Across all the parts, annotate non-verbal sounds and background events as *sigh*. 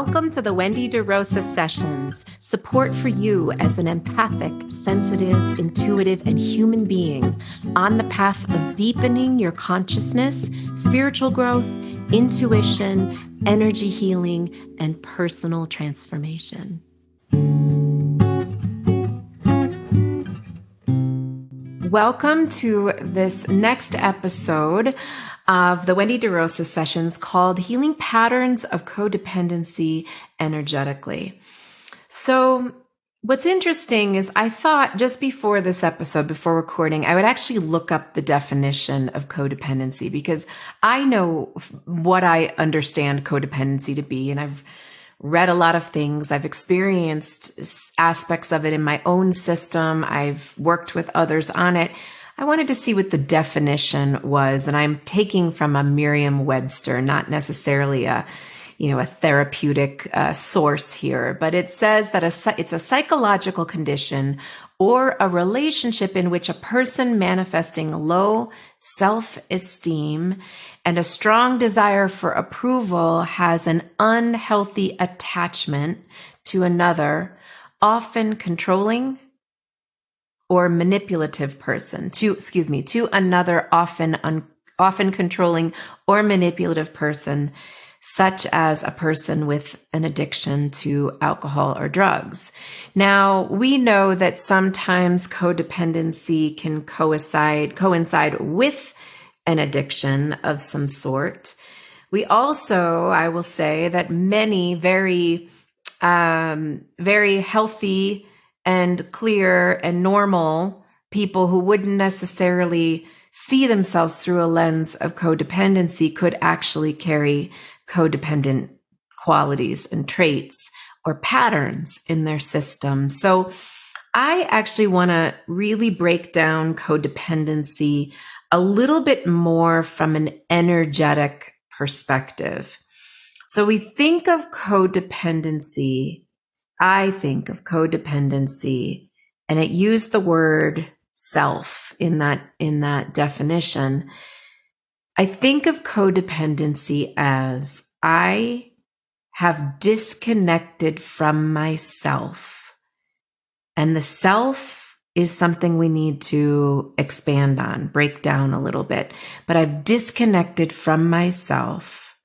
Welcome to the Wendy DeRosa Sessions, support for you as an empathic, sensitive, intuitive, and human being on the path of deepening your consciousness, spiritual growth, intuition, energy healing, and personal transformation. Welcome to this next episode of the Wendy DeRosa sessions called Healing Patterns of Codependency Energetically. So, what's interesting is I thought just before this episode, before recording, I would actually look up the definition of codependency because I know what I understand codependency to be, and I've read a lot of things. I've experienced aspects of it in my own system. I've worked with others on it. I wanted to see what the definition was, and I'm taking from a Merriam-Webster, not necessarily a, you know, a therapeutic uh, source here, but it says that a, it's a psychological condition or a relationship in which a person manifesting low self-esteem and a strong desire for approval has an unhealthy attachment to another, often controlling, or manipulative person to, excuse me, to another often, un, often controlling or manipulative person, such as a person with an addiction to alcohol or drugs. Now, we know that sometimes codependency can coincide, coincide with an addiction of some sort. We also, I will say that many very, um, very healthy and clear and normal people who wouldn't necessarily see themselves through a lens of codependency could actually carry codependent qualities and traits or patterns in their system. So I actually want to really break down codependency a little bit more from an energetic perspective. So we think of codependency I think of codependency and it used the word self in that, in that definition. I think of codependency as I have disconnected from myself and the self is something we need to expand on, break down a little bit, but I've disconnected from myself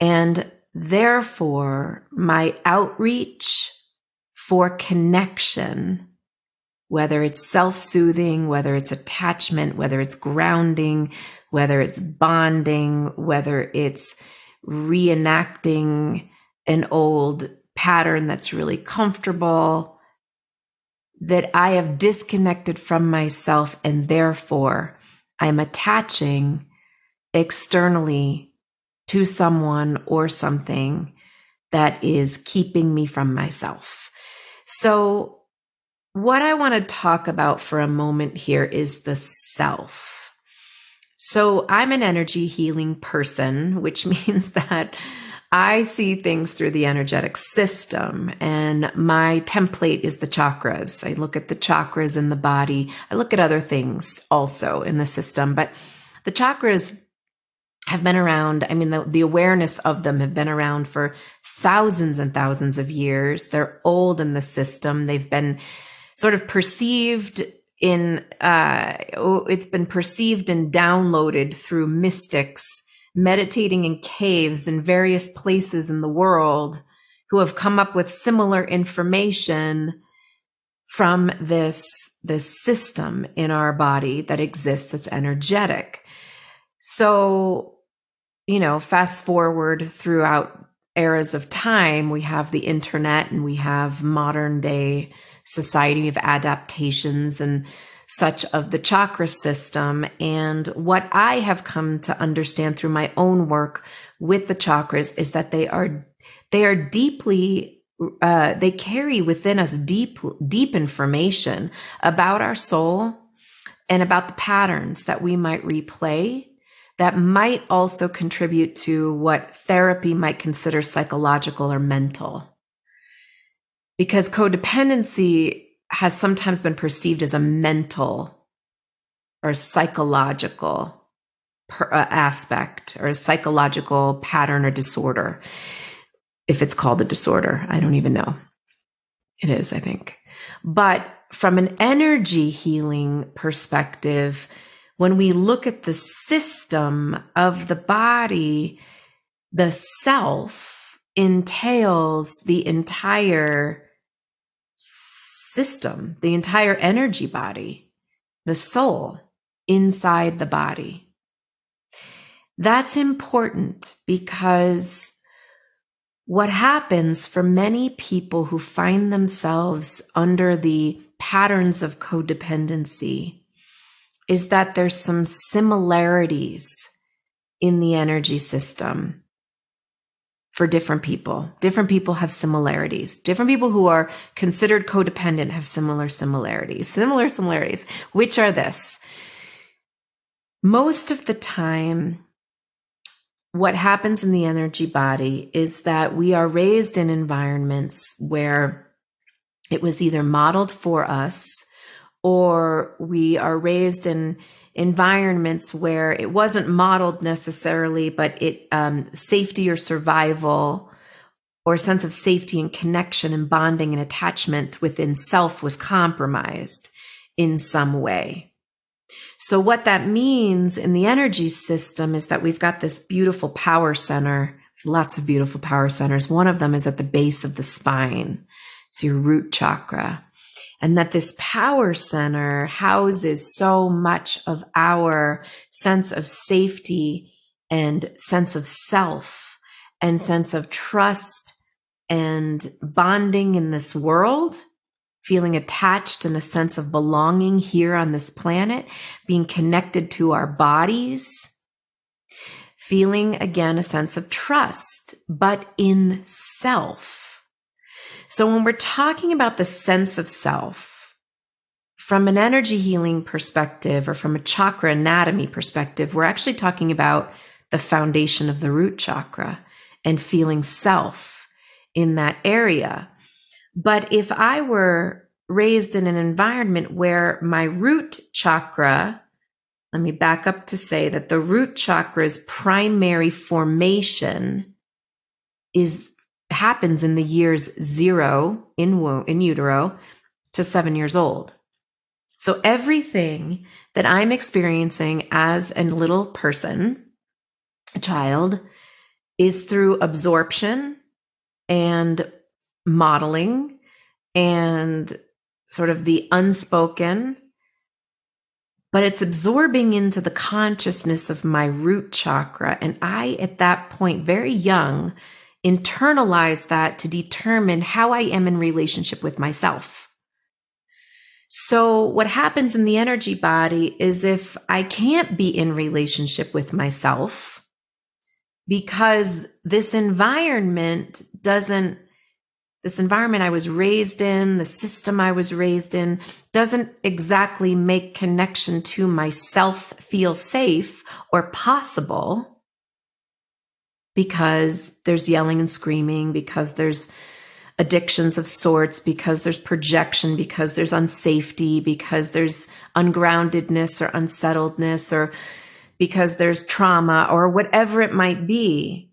and Therefore, my outreach for connection, whether it's self soothing, whether it's attachment, whether it's grounding, whether it's bonding, whether it's reenacting an old pattern that's really comfortable, that I have disconnected from myself and therefore I'm attaching externally to someone or something that is keeping me from myself. So, what I want to talk about for a moment here is the self. So, I'm an energy healing person, which *laughs* means that I see things through the energetic system, and my template is the chakras. I look at the chakras in the body. I look at other things also in the system, but the chakras have been around. I mean, the, the awareness of them have been around for thousands and thousands of years. They're old in the system. They've been sort of perceived in, uh, it's been perceived and downloaded through mystics meditating in caves in various places in the world who have come up with similar information from this, this system in our body that exists that's energetic. So you know, fast forward throughout eras of time, we have the internet and we have modern day society of adaptations and such of the chakra system. And what I have come to understand through my own work with the chakras is that they are, they are deeply uh, they carry within us deep, deep information about our soul and about the patterns that we might replay that might also contribute to what therapy might consider psychological or mental. Because codependency has sometimes been perceived as a mental or psychological uh, aspect or a psychological pattern or disorder. if it's called a disorder. I don't even know. It is, I think. But from an energy healing perspective, when we look at the system of the body, the self entails the entire system, the entire energy body, the soul inside the body. That's important because what happens for many people who find themselves under the patterns of codependency is that there's some similarities in the energy system for different people. Different people have similarities. Different people who are considered codependent have similar similarities. Similar similarities, which are this. Most of the time, what happens in the energy body is that we are raised in environments where it was either modeled for us or we are raised in environments where it wasn't modeled necessarily, but it um, safety or survival or a sense of safety and connection and bonding and attachment within self was compromised in some way. So, what that means in the energy system is that we've got this beautiful power center, lots of beautiful power centers. One of them is at the base of the spine, it's your root chakra. And that this power center houses so much of our sense of safety and sense of self and sense of trust and bonding in this world feeling attached and a sense of belonging here on this planet, being connected to our bodies, feeling again a sense of trust, but in self. So when we're talking about the sense of self, from an energy healing perspective or from a chakra anatomy perspective, we're actually talking about the foundation of the root chakra and feeling self in that area. But if I were raised in an environment where my root chakra, let me back up to say that the root chakra's primary formation is happens in the years zero in in utero to seven years old. So everything that I'm experiencing as a little person, a child, is through absorption and modeling and sort of the unspoken, but it's absorbing into the consciousness of my root chakra. And I, at that point, very young, internalize that to determine how I am in relationship with myself. So what happens in the energy body is if I can't be in relationship with myself because this environment doesn't this environment I was raised in, the system I was raised in, doesn't exactly make connection to myself feel safe or possible because there's yelling and screaming, because there's addictions of sorts, because there's projection, because there's unsafety, because there's ungroundedness or unsettledness, or because there's trauma or whatever it might be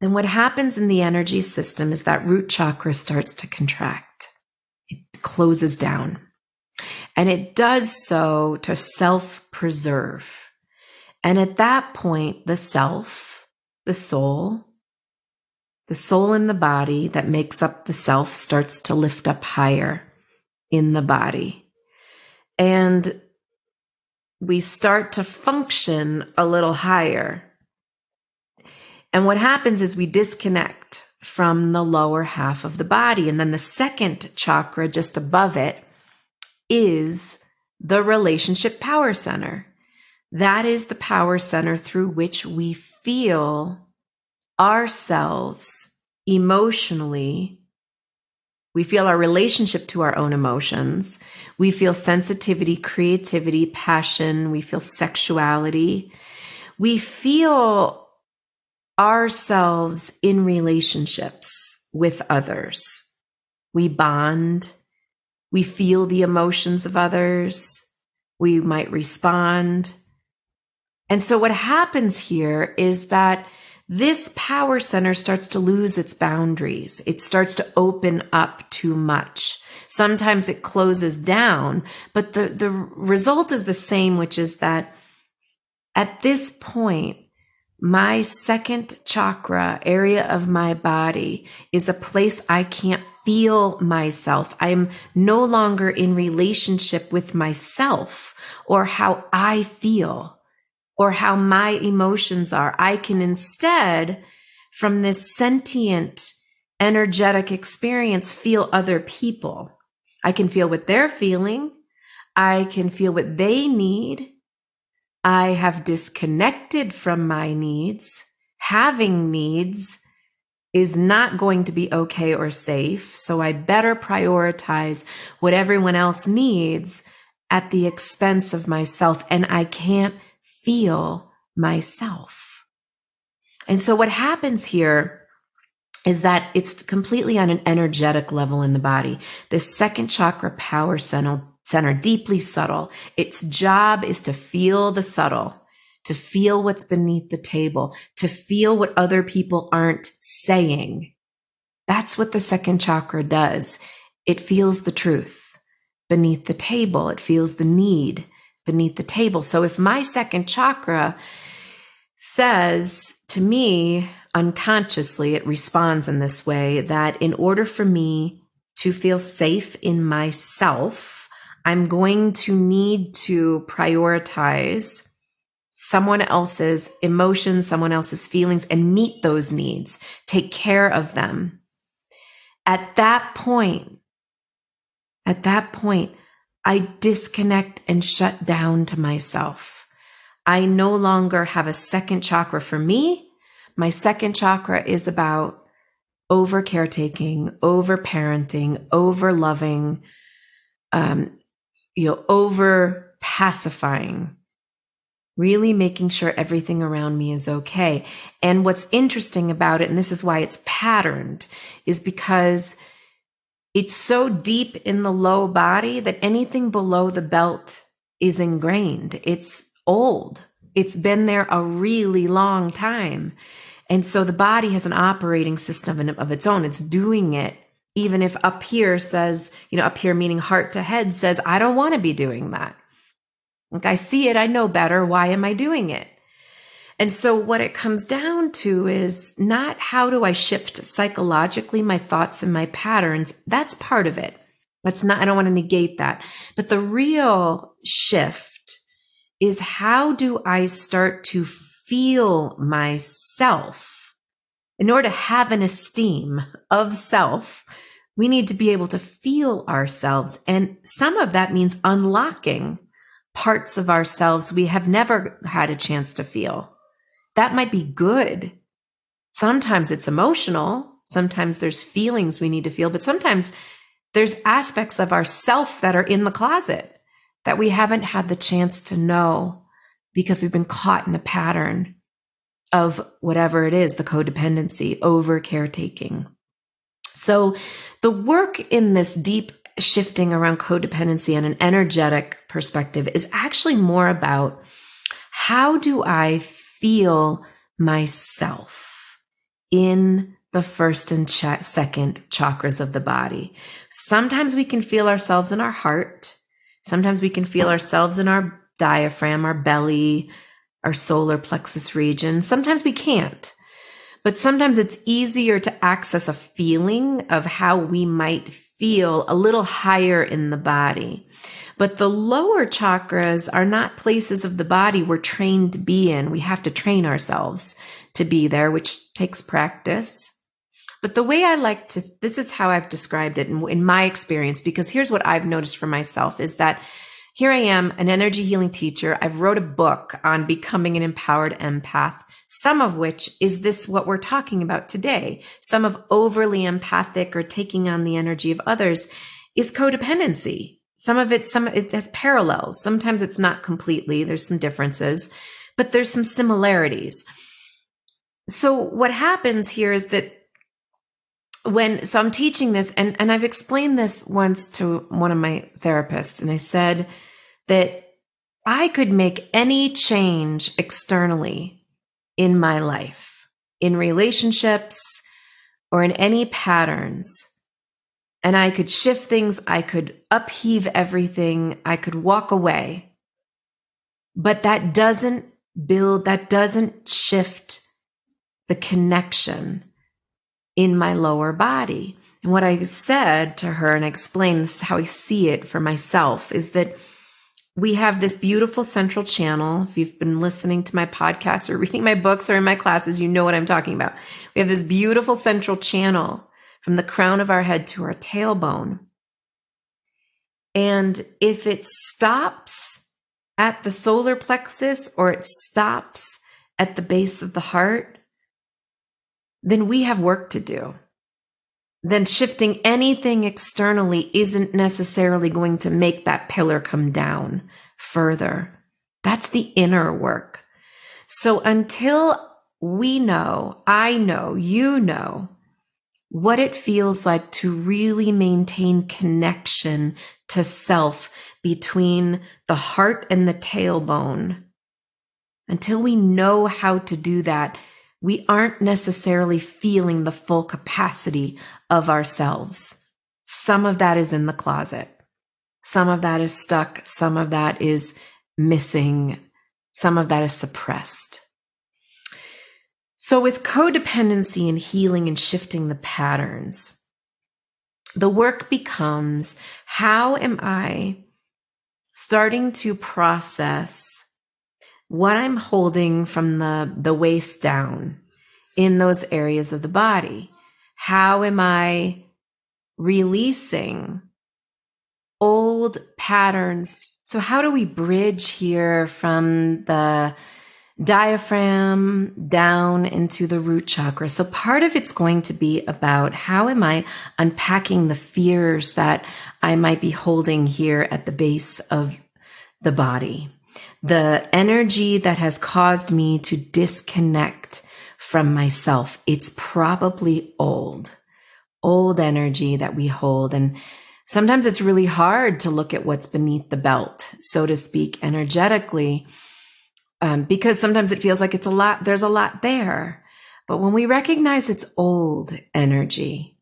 then what happens in the energy system is that root chakra starts to contract. It closes down. And it does so to self preserve. And at that point, the self, the soul, the soul in the body that makes up the self starts to lift up higher in the body. And we start to function a little higher and what happens is we disconnect from the lower half of the body. And then the second chakra just above it is the relationship power center. That is the power center through which we feel ourselves emotionally. We feel our relationship to our own emotions. We feel sensitivity, creativity, passion. We feel sexuality. We feel ourselves in relationships with others. We bond, we feel the emotions of others, we might respond. And so, what happens here is that this power center starts to lose its boundaries. It starts to open up too much. Sometimes it closes down, but the, the result is the same, which is that at this point, my second chakra area of my body is a place I can't feel myself. I'm no longer in relationship with myself or how I feel or how my emotions are. I can instead, from this sentient, energetic experience, feel other people. I can feel what they're feeling. I can feel what they need. I have disconnected from my needs. Having needs is not going to be okay or safe. So I better prioritize what everyone else needs at the expense of myself. And I can't feel myself. And so what happens here is that it's completely on an energetic level in the body. The second chakra power center, center deeply subtle. Its job is to feel the subtle, to feel what's beneath the table, to feel what other people aren't saying. That's what the second chakra does. It feels the truth beneath the table. It feels the need beneath the table. So if my second chakra says to me unconsciously, it responds in this way that in order for me to feel safe in myself, I'm going to need to prioritize someone else's emotions, someone else's feelings, and meet those needs, take care of them. At that point, at that point, I disconnect and shut down to myself. I no longer have a second chakra for me. My second chakra is about over caretaking, over parenting, over loving, um, you know, over pacifying, really making sure everything around me is okay. And what's interesting about it, and this is why it's patterned, is because it's so deep in the low body that anything below the belt is ingrained. It's old. It's been there a really long time. And so the body has an operating system of its own. It's doing it even if up here says, you know, up here meaning heart to head says, I don't want to be doing that. Like I see it, I know better. Why am I doing it? And so what it comes down to is not how do I shift psychologically my thoughts and my patterns. That's part of it. That's not, I don't want to negate that. But the real shift is how do I start to feel myself? In order to have an esteem of self, we need to be able to feel ourselves. And some of that means unlocking parts of ourselves we have never had a chance to feel that might be good. Sometimes it's emotional. Sometimes there's feelings we need to feel, but sometimes there's aspects of ourself that are in the closet that we haven't had the chance to know because we've been caught in a pattern of whatever it is, the codependency, over caretaking. So the work in this deep shifting around codependency and an energetic perspective is actually more about how do I feel myself in the first and ch- second chakras of the body. Sometimes we can feel ourselves in our heart. Sometimes we can feel ourselves in our diaphragm, our belly, our solar plexus region. Sometimes we can't. But sometimes it's easier to access a feeling of how we might feel a little higher in the body. But the lower chakras are not places of the body we're trained to be in. We have to train ourselves to be there, which takes practice. But the way I like to, this is how I've described it in, in my experience, because here's what I've noticed for myself is that here I am, an energy healing teacher. I've wrote a book on becoming an empowered empath, some of which is this what we're talking about today. Some of overly empathic or taking on the energy of others is codependency. Some of it, some it has parallels. Sometimes it's not completely. There's some differences, but there's some similarities. So what happens here is that when so I'm teaching this and and I've explained this once to one of my therapists and I said that I could make any change externally in my life. in relationships or in any patterns. And I could shift things, I could upheave everything, I could walk away. But that doesn't build, that doesn't shift the connection in my lower body. And what I said to her and explained how I see it for myself is that we have this beautiful central channel. If you've been listening to my podcast or reading my books or in my classes, you know what I'm talking about. We have this beautiful central channel from the crown of our head to our tailbone. And if it stops at the solar plexus or it stops at the base of the heart, then we have work to do. Then shifting anything externally isn't necessarily going to make that pillar come down further. That's the inner work. So until we know, I know, you know what it feels like to really maintain connection to self between the heart and the tailbone. Until we know how to do that, we aren't necessarily feeling the full capacity of ourselves. Some of that is in the closet. Some of that is stuck. Some of that is missing. Some of that is suppressed. So, with codependency and healing and shifting the patterns, the work becomes how am I starting to process what I'm holding from the, the waist down in those areas of the body. How am I releasing old patterns? So, how do we bridge here from the diaphragm down into the root chakra? So, part of it's going to be about how am I unpacking the fears that I might be holding here at the base of the body the energy that has caused me to disconnect from myself. It's probably old, old energy that we hold. And sometimes it's really hard to look at what's beneath the belt, so to speak, energetically, um, because sometimes it feels like it's a lot, there's a lot there. But when we recognize it's old energy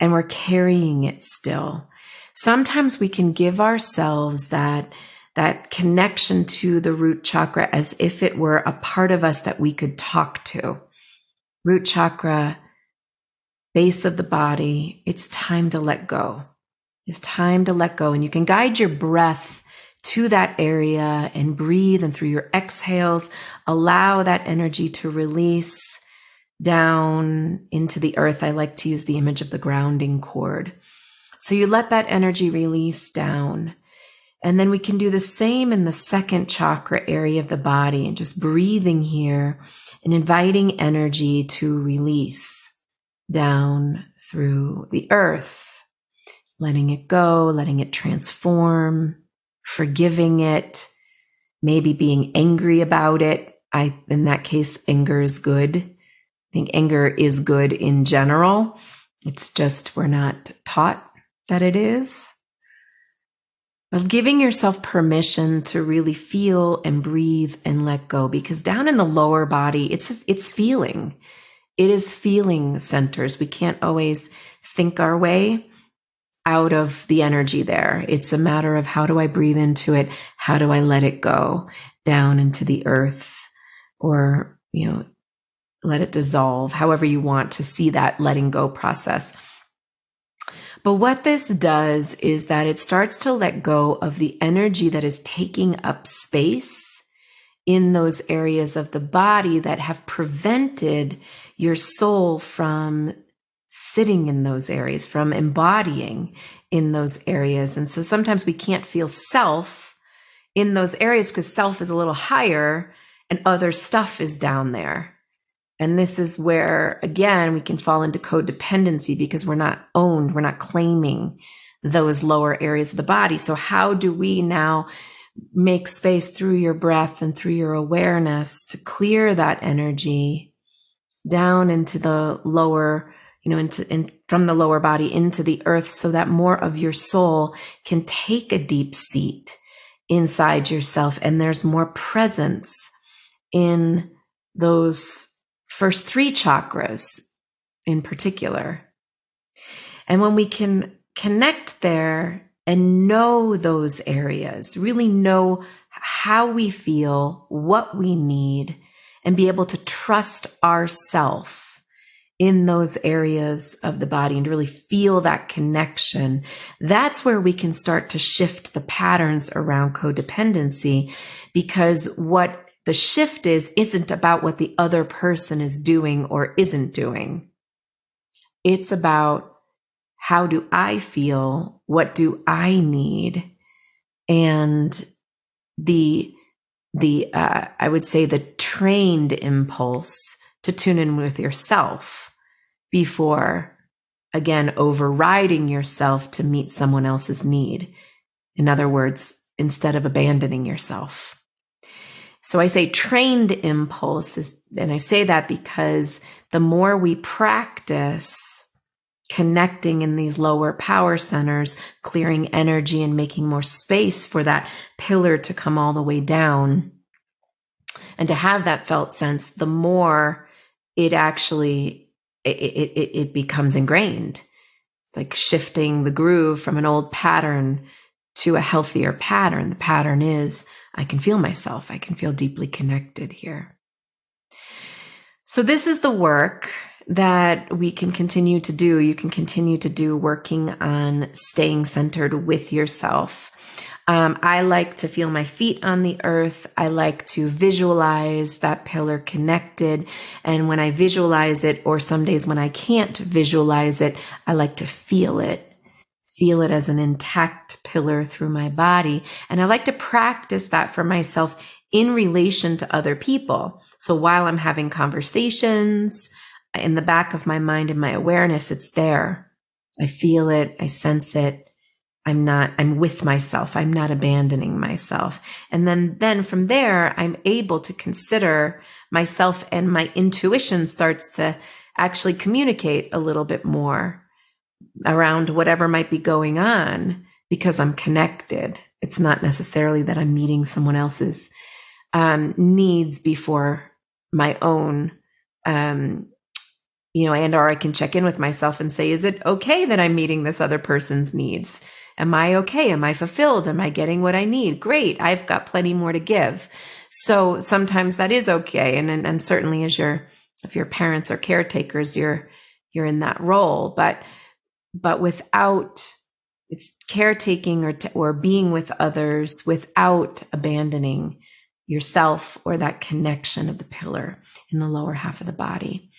and we're carrying it still, sometimes we can give ourselves that that connection to the root chakra as if it were a part of us that we could talk to. Root chakra, base of the body, it's time to let go. It's time to let go. And you can guide your breath to that area and breathe and through your exhales, allow that energy to release down into the earth. I like to use the image of the grounding cord. So you let that energy release down. And then we can do the same in the second chakra area of the body and just breathing here and inviting energy to release down through the earth, letting it go, letting it transform, forgiving it, maybe being angry about it. I, in that case, anger is good. I think anger is good in general. It's just we're not taught that it is of giving yourself permission to really feel and breathe and let go. Because down in the lower body it's it's feeling. It is feeling centers. We can't always think our way out of the energy there. It's a matter of how do i breathe into it? How do i let it go down into the earth? Or you know let it dissolve however you want to see that letting go process but what this does is that it starts to let go of the energy that is taking up space in those areas of the body that have prevented your soul from sitting in those areas, from embodying in those areas. And so sometimes we can't feel self in those areas because self is a little higher and other stuff is down there. And this is where, again, we can fall into codependency because we're not owned, we're not claiming those lower areas of the body. So, how do we now make space through your breath and through your awareness to clear that energy down into the lower? you know, into in, from the lower body into the earth so that more of your soul can take a deep seat inside yourself and there's more presence in those first three chakras in particular. And when we can connect there and know those areas, really know how we feel, what we need, and be able to trust ourself in those areas of the body and really feel that connection, that's where we can start to shift the patterns around codependency because what the shift is isn't about what the other person is doing or isn't doing. It's about how do I feel? What do I need? And the, the, uh, I would say the trained impulse to tune in with yourself before again overriding yourself to meet someone else's need. In other words, instead of abandoning yourself. So I say trained impulse is, and I say that because the more we practice connecting in these lower power centers, clearing energy and making more space for that pillar to come all the way down and to have that felt sense, the more it actually it, it, it becomes ingrained. It's like shifting the groove from an old pattern to a healthier pattern. The pattern is I can feel myself. I can feel deeply connected here. So this is the work that we can continue to do. You can continue to do working on staying centered with yourself. Um, I like to feel my feet on the earth. I like to visualize that pillar connected. And when I visualize it, or some days when I can't visualize it, I like to feel it. Feel it as an intact pillar through my body. And I like to practice that for myself in relation to other people. So while I'm having conversations, in the back of my mind and my awareness, it's there. I feel it. I sense it. I'm not, I'm with myself. I'm not abandoning myself. And then, then from there, I'm able to consider myself and my intuition starts to actually communicate a little bit more around whatever might be going on because I'm connected. It's not necessarily that I'm meeting someone else's um, needs before my own um, you know, and or I can check in with myself and say, is it okay that I'm meeting this other person's needs? Am I okay? Am I fulfilled? Am I getting what I need? Great. I've got plenty more to give. So sometimes that is okay. And, and, and certainly as your, if your parents are caretakers, you're, you're in that role, but, but without it's caretaking or, or being with others without abandoning yourself or that connection of the pillar in the lower half of the body.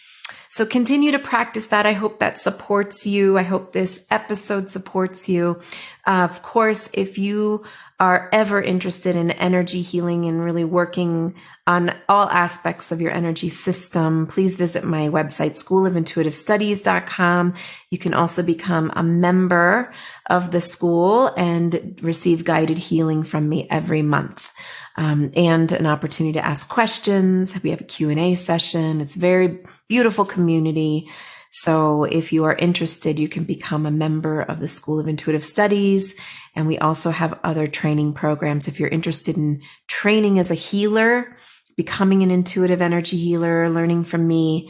So continue to practice that. I hope that supports you. I hope this episode supports you. Uh, of course, if you are ever interested in energy healing and really working on all aspects of your energy system, please visit my website, schoolofintuitivestudies.com. You can also become a member of the school and receive guided healing from me every month um, and an opportunity to ask questions. We have a Q&A session. It's very beautiful community. So if you are interested, you can become a member of the School of Intuitive Studies. And we also have other training programs. If you're interested in training as a healer, becoming an intuitive energy healer, learning from me,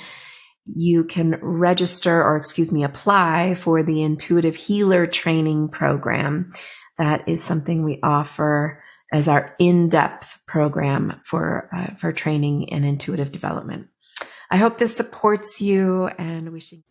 you can register or excuse me, apply for the intuitive healer training program. That is something we offer as our in-depth program for uh, for training and intuitive development. I hope this supports you and wishing